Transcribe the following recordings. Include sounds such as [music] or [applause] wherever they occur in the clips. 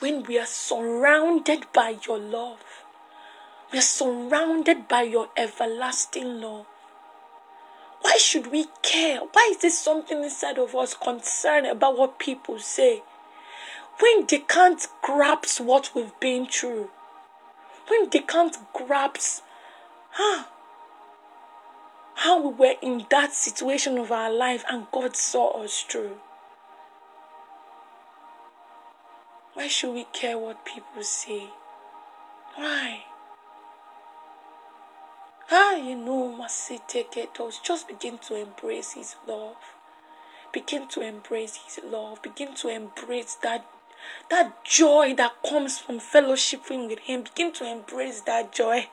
when we are surrounded by your love. We are surrounded by your everlasting love. Why should we care? Why is there something inside of us concerned about what people say? When they can't grasp what we've been through, when they can't grasp huh, how we were in that situation of our life and God saw us through. Why should we care what people say? Why? Ah, you know, Masiteketos, just begin to embrace His love. Begin to embrace His love. Begin to embrace that that joy that comes from fellowshipping with Him. Begin to embrace that joy.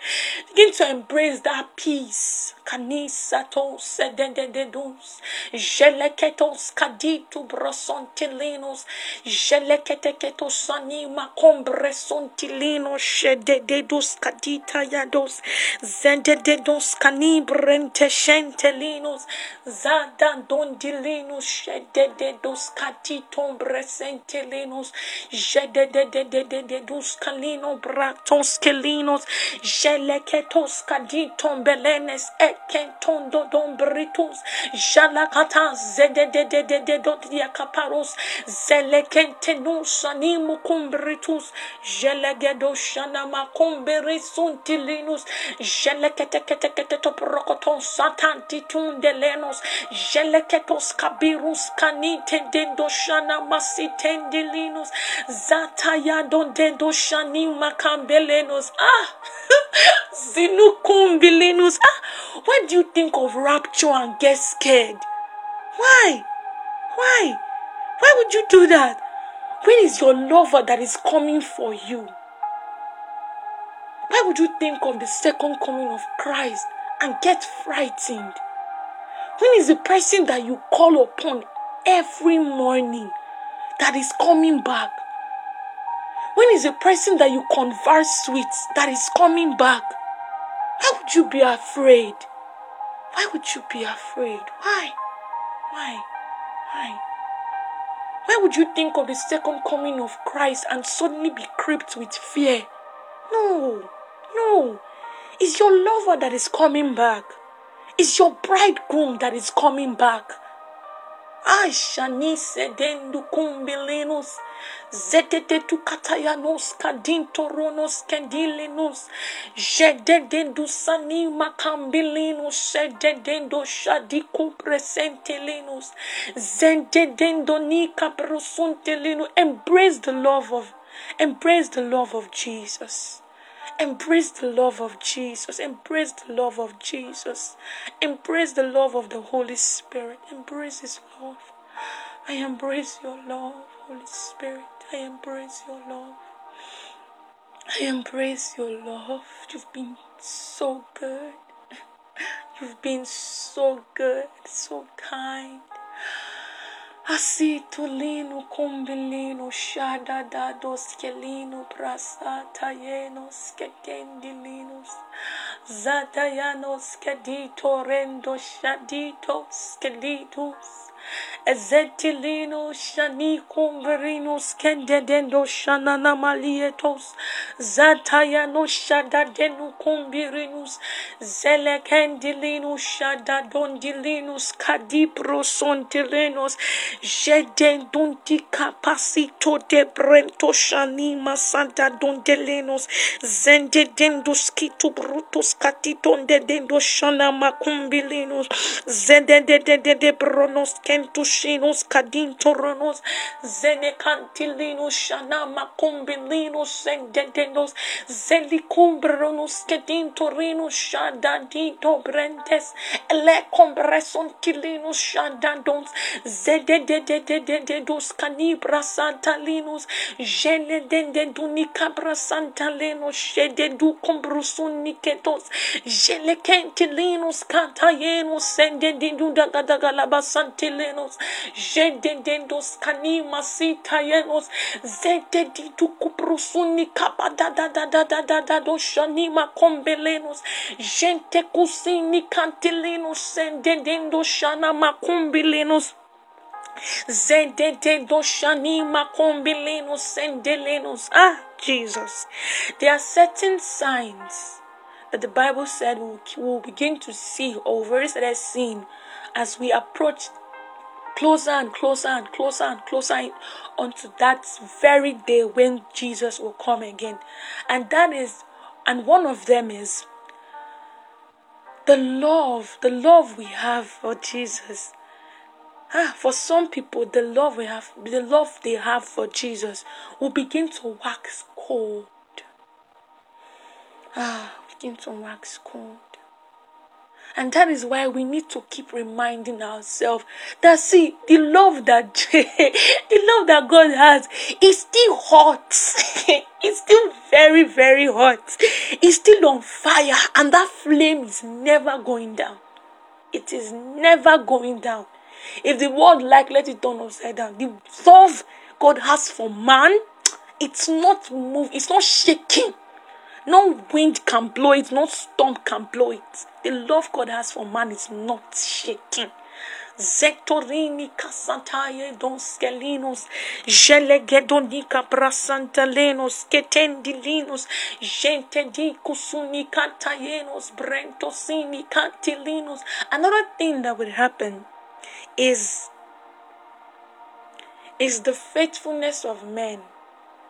Begin to embrace that peace. Kanisatos sedendedos. Jeleketos kaditu brosontilinos. Jeleketeketos anima combresontilinos. Shedededos kadita yados. Zendededos canibrente shentelinos. Zada dondilinos. Shedededos katitom bresentelinos. jededededededus kalino bratos kelinos jeleketos kaditon belenes ekenton dodon britus jalakata zedededededot yakaparos zelekentenus animu kumbritus jelegedoshana makumberisuntilinus jeleketeketeketetobrokoton satantitundelenos jeleketos kabirus kanitendendoshanamasitendilinus Zataya don shani makambelenos. Ah! [laughs] Zinukumbilinus. Ah! Why do you think of rapture and get scared? Why? Why? Why would you do that? When is your lover that is coming for you? Why would you think of the second coming of Christ and get frightened? When is the person that you call upon every morning that is coming back? When is a person that you converse with that is coming back? Why would you be afraid? Why would you be afraid? Why? Why? Why? Why would you think of the second coming of Christ and suddenly be gripped with fear? No, no. It's your lover that is coming back. It's your bridegroom that is coming back. Ashani sedendu kumbilinus. Zetete tu katayanos kadinto ronos kendilinus. Jededendu sani makambilinus. Sededendo shadiku presentelinus. Zendedendo nika prosuntelinu. Embrace the love of, embrace the love of Jesus. Embrace the love of Jesus. Embrace the love of Jesus. Embrace the love of the Holy Spirit. Embrace His love. I embrace your love, Holy Spirit. I embrace your love. I embrace your love. You've been so good. [laughs] You've been so good, so kind. Asitulino combilino shada dados kelino prasata yenos skekendilinos zatayanos kedito rendo shaditos keditos Ezetilino shani converinos kendedendo shanana malietos. Zatayano shadadenu combirinus zelekendilino shadadondilinus cadiprosontilenos jedendunti capacito de brento shanima santa dondelenos. Zendedendus kitu brutus catitonde dendo shana macumbilinos zendededede bronos kentushinos kadintoronos zenecantilinus shanama cumbilinos zendedenos zelicumbronos kedintorinos shadadito brentes elecombresontilinus shadadons zededededededos canibra santalinus geledendedunicabra santalenus shededu combrusunicetos gelekentilinus cantayenus sendedidudagadagalaba santilenos Jededendos canima sitayenos. Zededitu cuprusuni cabadadadadadadado shanima combelenos. Gente cusini cantilinos. Zededendo shanama cumbilenos. Zedede doshanima combilenos sendelenos. Ah, Jesus. There are certain signs that the Bible said we will begin to see or very seen as we approach closer and closer and closer and closer unto that very day when Jesus will come again. And that is, and one of them is the love, the love we have for Jesus. Ah, for some people, the love we have, the love they have for Jesus will begin to wax cold. Ah, begin to wax cold. And that is why we need to keep reminding ourselves that see the love that [laughs] the love that God has is still hot. [laughs] it's still very, very hot. It's still on fire, and that flame is never going down. It is never going down. If the world like let it turn upside down, the love God has for man, it's not move, it's not shaking no wind can blow it, no storm can blow it. The love God has for man is not shaking. Zektorini kasantaye don skelinos, jelegedoni prasantalenos, ketendilinos, gente di kusuni brentosini cantilinos. Another thing that will happen is is the faithfulness of men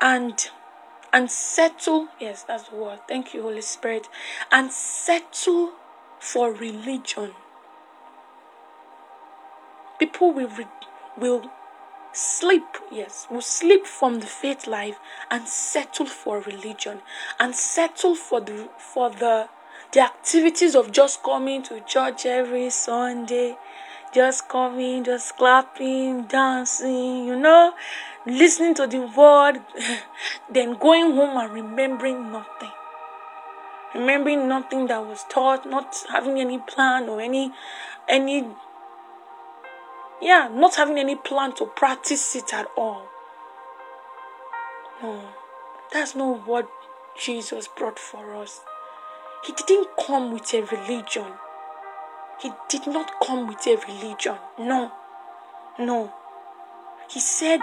and and settle yes that's the word. Thank you holy spirit. And settle for religion. People will re- will sleep yes will sleep from the faith life and settle for religion and settle for the for the the activities of just coming to church every sunday just coming just clapping dancing you know listening to the word [laughs] then going home and remembering nothing remembering nothing that was taught not having any plan or any any yeah, not having any plan to practice it at all. No, that's not what Jesus brought for us. He didn't come with a religion. He did not come with a religion. No, no. He said,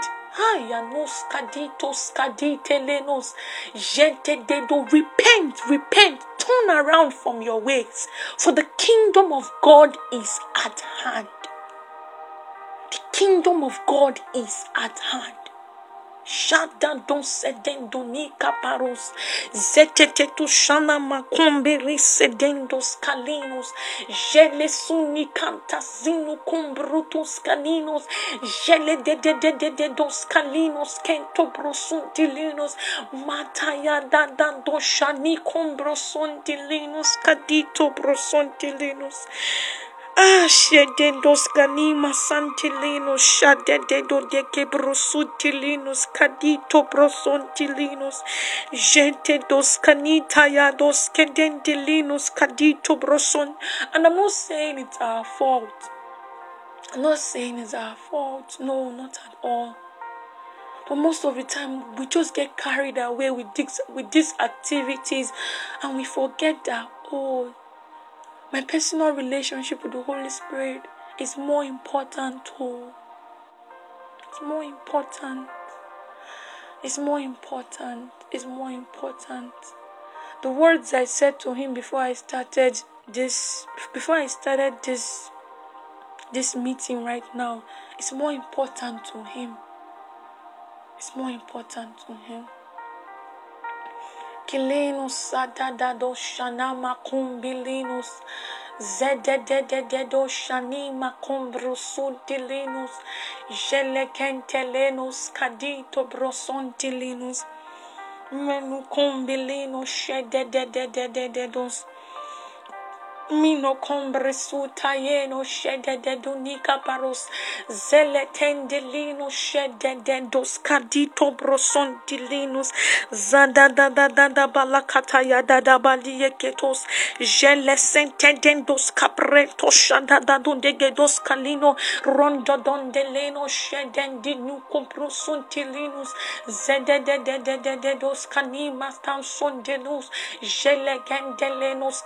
Repent, repent, turn around from your ways, for the kingdom of God is at hand. The kingdom of God is at hand. Shada don sedendo ni kaparos zetete tu shana makumberi sedendos kalinos jele suni canta zinu kumbrutus kalinos jele de de de de de dos kalinos kento brosuntilinos mataya da da do shani kumbrosuntilinos kadito brosuntilinos Ashedendos ganima santilinos shadedo de quebrosutilinos cadito brosontilinos gente dos canita ya dos kedentilinos cadito broson and I'm not saying it's our fault. I'm not saying it's our fault. No, not at all. But most of the time, we just get carried away with this, with these activities, and we forget that oh, my personal relationship with the Holy Spirit is more important too. It's more important. It's more important. It's more important. The words I said to him before I started this before I started this this meeting right now is more important to him. It's more important to him. Kilinus sadadado shanama kumbilinus zededededo shanima kumbrusuntilinus jelekentelenus kadito brosontilinus menu kumbilinus shedededededos Mino combre sutayeno shede de dunica paros. Zele tendelino shede de dos cadito broson dilinus zada da da da da balakata ya da da balie ketos. Jele sente dendos capreto shada da dundege dos calino rondo dondeleno shede nu comprosun tilinus zede de de de de de dos canimas tan jele gendelenos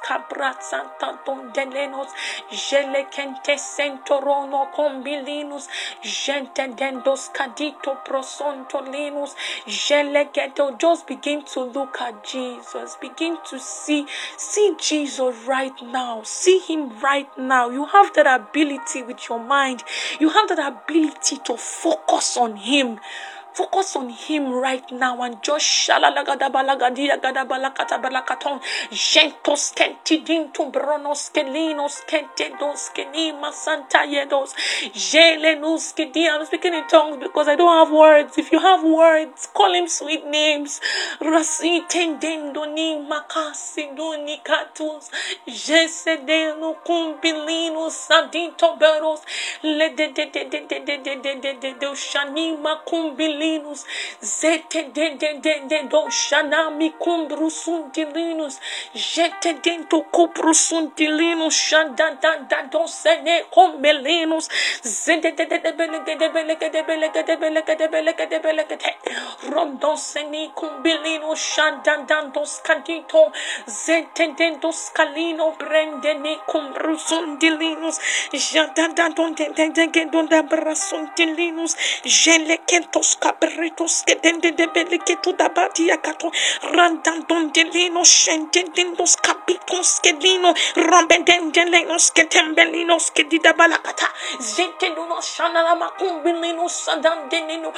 santa delenos, jele kente sentorono combilinus, gente dendos cadito prosontolinus, jele ghetto. Just begin to look at Jesus. Begin to see, see Jesus right now. See him right now. You have that ability with your mind. You have that ability to focus on him. Focus on Him right now and just shalalagadabalagadia gadabalakatabalakaton. Gentos kentidintum bronos kelinos kentedos kenima santa yedos. Jelenus kedia. I'm speaking in tongues because I don't have words. If you have words, call Him sweet names. Rasi tendendoni makasidoni katus. Jesedeno kumbilinos sadito beros. Le de malinos, Xanami cumbrusundilinos, Jetedento cubrusundilinos, Xandandandandosene comelinos, Rondonseni cumbilinos, Xandandandos cadito, Zetendentos calino, Brendene cumbrusundilinos, Jandandandondendendendondabrasundilinos, Gelequentos calino, cabritos que dende de belequeto da batiacato, randandon delino, shendendos capitos que lino, rombendendelenos que tembelinos que didabalacata, zentenuno shanana macumbilino sadandenino,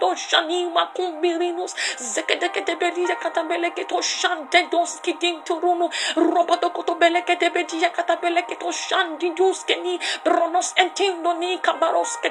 to shani macumbilinos, zekedeketebediacatabelecto shandendos que dinturuno, robotocotobelequetebediacatabelecto shandindus que ni, bronos entendoni cabaros que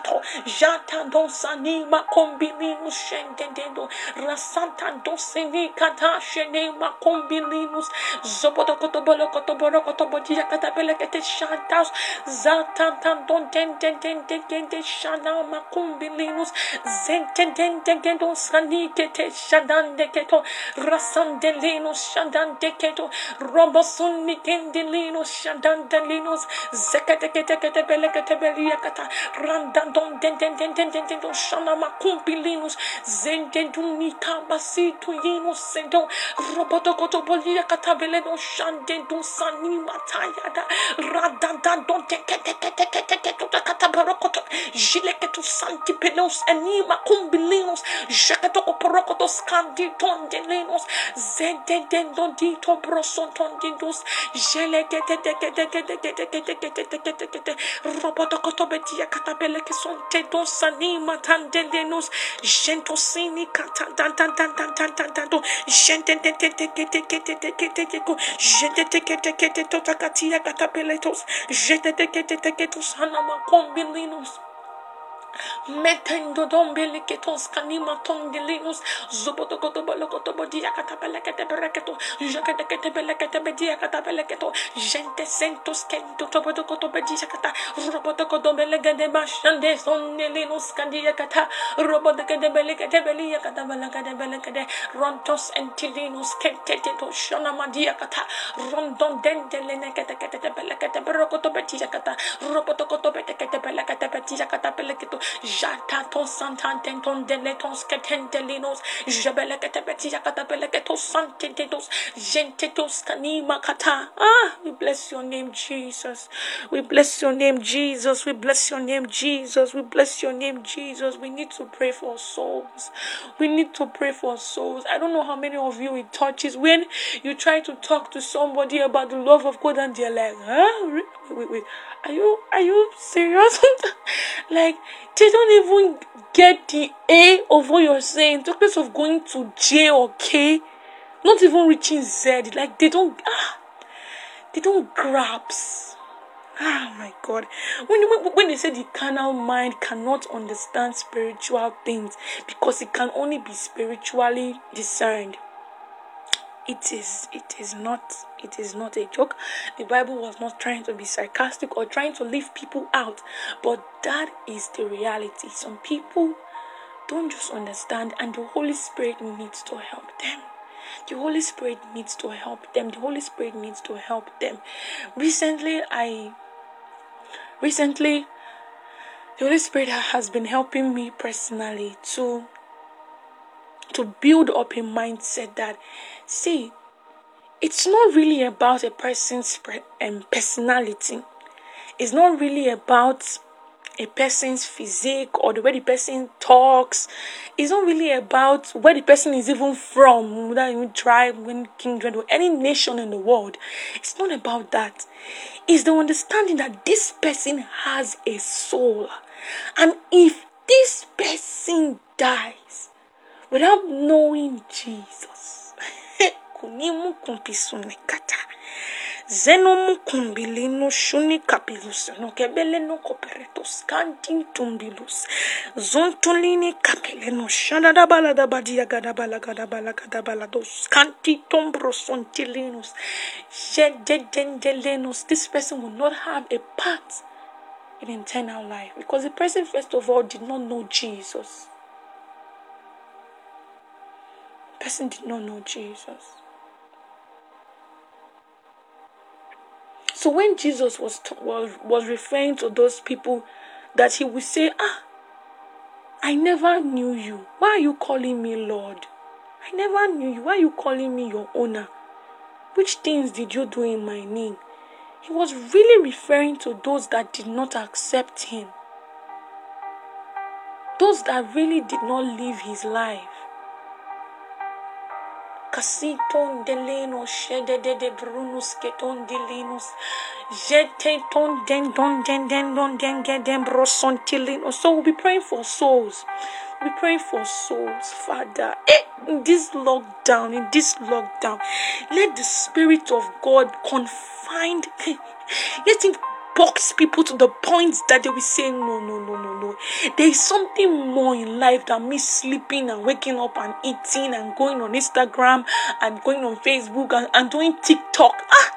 rasato jata dosani macombilinus shendedo rasanta dosini kata shene macombilinus zobodokotobolokotoborokotobodia katabelekete shatas zata tandon tendendendende shana macombilinus zentendendendo sanitete shadandeketo rasandelinus zekete robosunikendelinos shadandelinus zeketekete belekete beliakata randan don den den den den den den don shana makumbilinus zendenduni kabasitu yinus sendo roboto koto bolia katabele don shanden don sani matayada radanda don te te te te te te te te te katabarokoto jileketu santi pelos anima kumbilinus jakato koporokoto skandi ton delinus zendenden don dito broson ton dindus jelekete te te te te te te te te te te te te te te roboto koto betia katabele son te dos anima tandelenus gentosini katan tan tan tan tan tan tan tan do gente te te te te te te te te te te te ko gente te te te te te to takatia katapeletos metendo dombele que tons canima tongelinos zoboto koto bolo koto bodi akata belekete bereketo jekete kete belekete bedi akata beleketo gente sentos kento toboto koto bedi akata roboto koto belegede bashande sonelinos kandi akata roboto kete belekete beli akata belekete belekete rontos entilinus kente teto shona madi akata rondon dendele nekete kete belekete berokoto bedi akata roboto koto bete kete belekete bedi bele santantenton deleton sketendelinos. Jabelekatepeti yakatapeleketos santetetos. Gentetos kanima kata. Ah, we bless your name, Jesus. We bless your name, Jesus. We bless your name, Jesus. We bless your name, Jesus. We need to pray for souls. We need to pray for souls. I don't know how many of you it touches when you try to talk to somebody about the love of God and they're like, huh? Wait, wait, wait. Are you are you serious? [laughs] like they don't even get the A of what you're saying. The place of going to J or K, not even reaching Z. Like they don't ah, they don't grasp. Ah, my God. When, when, when they say the carnal mind cannot understand spiritual things because it can only be spiritually discerned, it is it is not it is not a joke. The bible was not trying to be sarcastic or trying to leave people out but that is the reality. Some people don't just understand and the holy spirit needs to help them. The holy spirit needs to help them. The holy spirit needs to help them. Recently i recently the holy spirit has been helping me personally to to build up a mindset that see it's not really about a person's um, personality. It's not really about a person's physique or the way the person talks. It's not really about where the person is even from whether you tribe, when kindred or any nation in the world. It's not about that. It's the understanding that this person has a soul. And if this person dies without knowing Jesus. Kunimu kumpisune kata. Zeno mukumbilino shuni kapilus no kebele no koperetos kantin tumbilus zontolini kapele no shada da bala da badia gada bala gada bala gada bala dos kanti tombro sontilinos jedendelenos this person will not have a part in eternal life because the person first of all did not know Jesus person did not know Jesus. So when Jesus was was was referring to those people that he would say, "Ah, I never knew you. Why are you calling me Lord? I never knew you. Why are you calling me your owner? Which things did you do in my name?" He was really referring to those that did not accept him. Those that really did not live his life. Casiton shede de brunus keton jete ton den don den den don den get broson. So we'll be praying for souls. Be praying for souls, Father. Eh, in this lockdown, in this lockdown, let the Spirit of God confine, eh, let Him box people to the point that they will say, No, no, no, no. There is something more in life than me sleeping and waking up and eating and going on Instagram and going on Facebook and, and doing TikTok. Ah,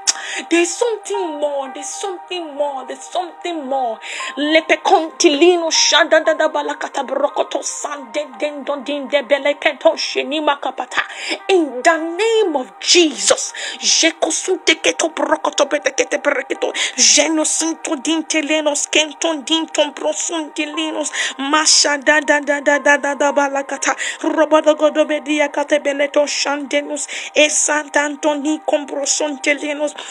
there's something more. There's something more. There's something more. Lepe contilino shada da da balakata brokoto sande den don din de beleketo shenima kapata. In the name of Jesus. Jekosunte keto brokoto betekete breketo. Genosunto din telenos kenton din ton prosun telinos. Masha da da da da da da da balakata. Robodo godo bedia kate beleto shandenus. E santantoni comproson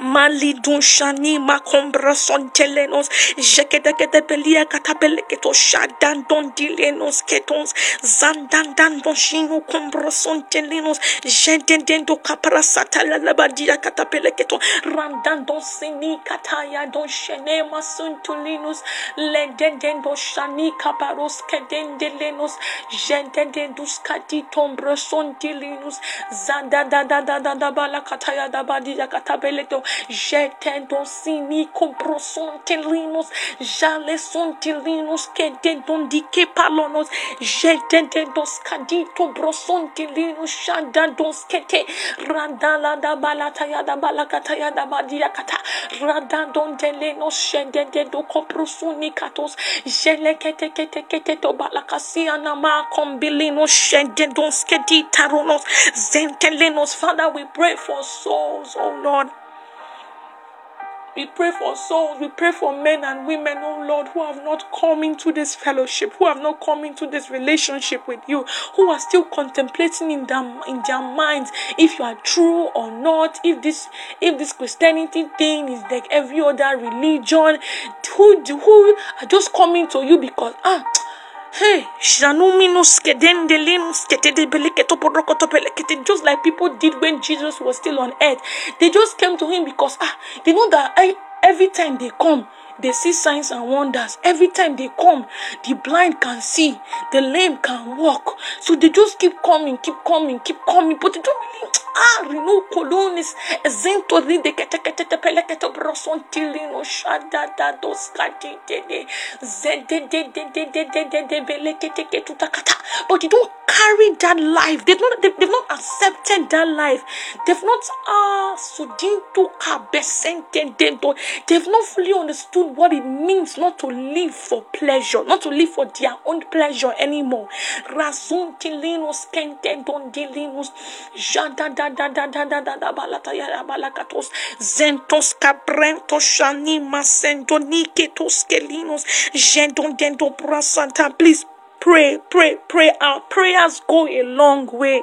Malidun shani makombra son telenos jekete kete belia katapele keto shadan don dilenos ketons zandan dan don shinu kombra son telenos jenden den do kapara satala labadia katapele keto randan don sini kataya don shene masun tulinus lenden den do shani kaparos keden delenos jenden den dus kati tombra son dilinus zanda da da da da da bala kataya da badia katapele to jetendo sini comprosontelinos, jalesontelinos, que dedondi que palonos, jetendo dos cadito brosontelinos, que te, randala da balataya da balacataya da badiacata, radadon delenos, shedende do que te kete kete to balacasia nama combilinos, shedendos que ditaronos, zentelenos, Father, we pray for souls, oh Lord. We pray for souls. We pray for men and women, oh Lord, who have not come into this fellowship, who have not come into this relationship with you, who are still contemplating in them in their minds if you are true or not, if this if this Christianity thing is like every other religion, who who are just coming to you because ah Hey, just like people did when Jesus was still on earth. They just came to him because ah, they know that I, every time they come, they see signs and wonders. Every time they come, the blind can see, the lame can walk. So they just keep coming, keep coming, keep coming, but they don't really [tsk] ah renew colonis esento ride kete kete te pele kete broson tilino shada da dos kati de de zede de de de de de de de bele kete but you don't carry that life they've not they've, they've not accepted that life they've not ah sudinto kabesente dento they've not fully understood what it means not to live for pleasure not to live for their own pleasure anymore. Jada da da da da da da da balata balakatos zentos dendo please pray pray pray our prayers go a long way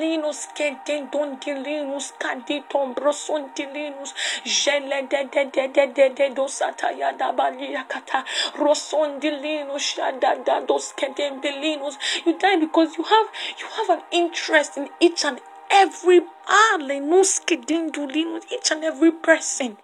Linus Kedendon Dilinus Kaditon Broson Dilinus Jele de de de de de de dosataya da baliakata Roson Dilinus Shada da dos You die because you have you have an interest in each and every ah Lenus Kedendulin each and every person.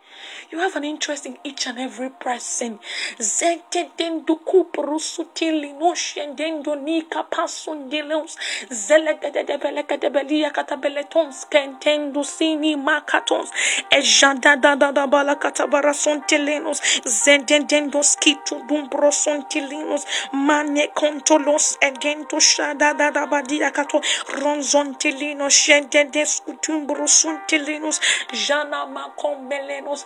You have an interest in each and every person. Zete dendu kuprusutili noshen dendo nika pasundilos. Zelegedebelegedebeli yakatabeletos kentendu sini makatos. Ejadadadabala katabarasontilinos. Zedendendo skitu dumbrosontilinos. Mane kontolos egento shadadadabadi yakato. Ronzontilinos shededeskutumbrosontilinos. Jana makombelenos.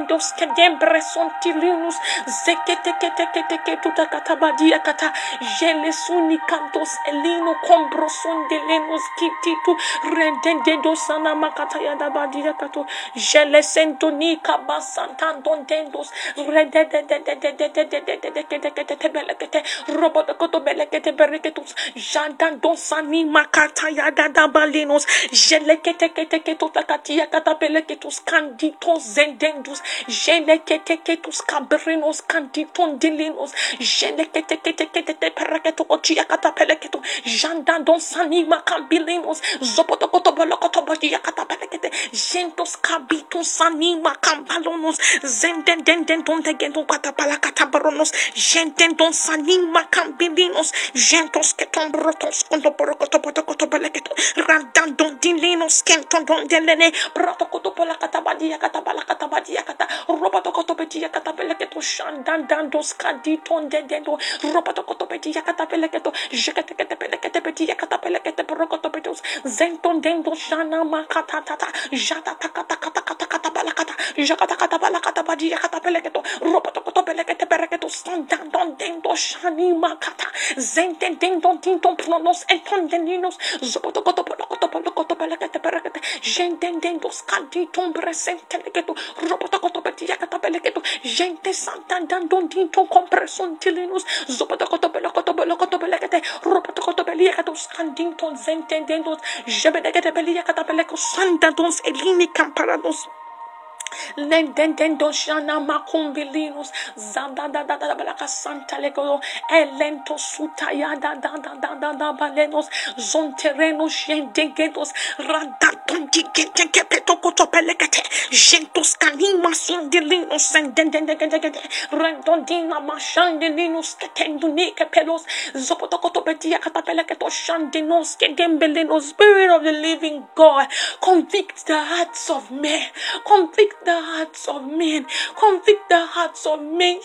dendos kedembre sontilinus zekete kete kete ketuta katabadia kata jele suni kantos elino kombro sondelenus kititu rendende dosana makata kato jele sentoni kabasantan Jeleketeketus kabrinos kanditondilinos. Jeleketeketekete pereketo ochiakata peleketo. Jandandon sanima kambilinos. Zopotokoto bolokoto bojiakata pelekete. Jentos kabitun sanima kambalonos. Zendendendendon tegendon katapalakata baronos. Jendendon sanima kambilinos. Jentos ketombrotos kondoporokoto botokoto beleketo. Randandon dilinos kentondon delene. Protokoto polakata katabala katabadia katabala kata roboto kotopeti yakata beleketo shandan dando skadi tonde dendo roboto kotopeti yakata beleketo jekete kete belekete peti yakata belekete brokoto petos zenton dendo shana makata tata jata takata kata kata kata balakata jakata kata balakata badi yakata beleketo roboto kotopelekete bereketo sandan don dendo shani makata zenten dendo dinton pronos enton dendinos zoboto kotopolo kotopolo kotopelekete Jendendendo scaldito presente legeto. Robotacoto petiacato pelegeto. Gente santandando dinto compresuntilinus. Zobotacoto belocoto belocoto belegete. Robotacoto beliacato scaldinton zentendendo. Jebedegete beliacato peleco santandons elini camparados. Lendendendo shana makumbilinos zanda da da da balaka santa lego elento sutaya da da da da da da balenos. Zontereno shendegedos radaton digete kepeto kotopelekete gentos kanima sondelinos sendendendegede rendondina mashandelinos ketenduni kepelos zopotokotopetia katapeleketo shandinos kedembelenos spirit of the living God convict the hearts of men. Convict the hearts of men. Convict the hearts of men.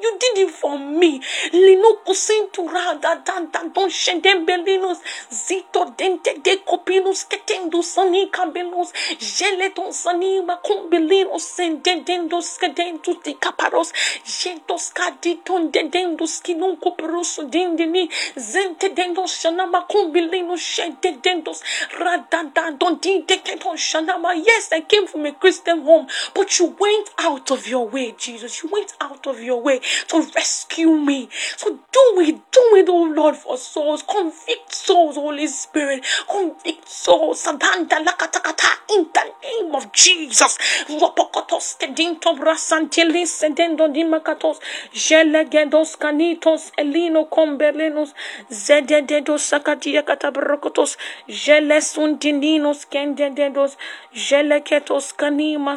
You, did it for me. Lino kusintura da dan dan don shendem belinos. Zito dente de copinos ketendo sani cambelos. Gele don sani macumbelinos sendendos cadentos de caparos. Gentos caditon dendendos que não coperoso dindini. Zente dendos shanama cumbelinos shendendos. Radadan don dinde keton shanama. Yes, I came from a Christian home. But you went out of your way, Jesus. You went out of your way to rescue me. So do it, do it, oh Lord, for souls. Convict souls, Holy Spirit. Convict souls. In the name of Jesus. Ropokotos kedinto brasantilis sedendo dimakatos. Jelegedos canitos elino combelenos. Zedededos sakatia katabrokotos. Jelesundininos kendededos. Jeleketos kanima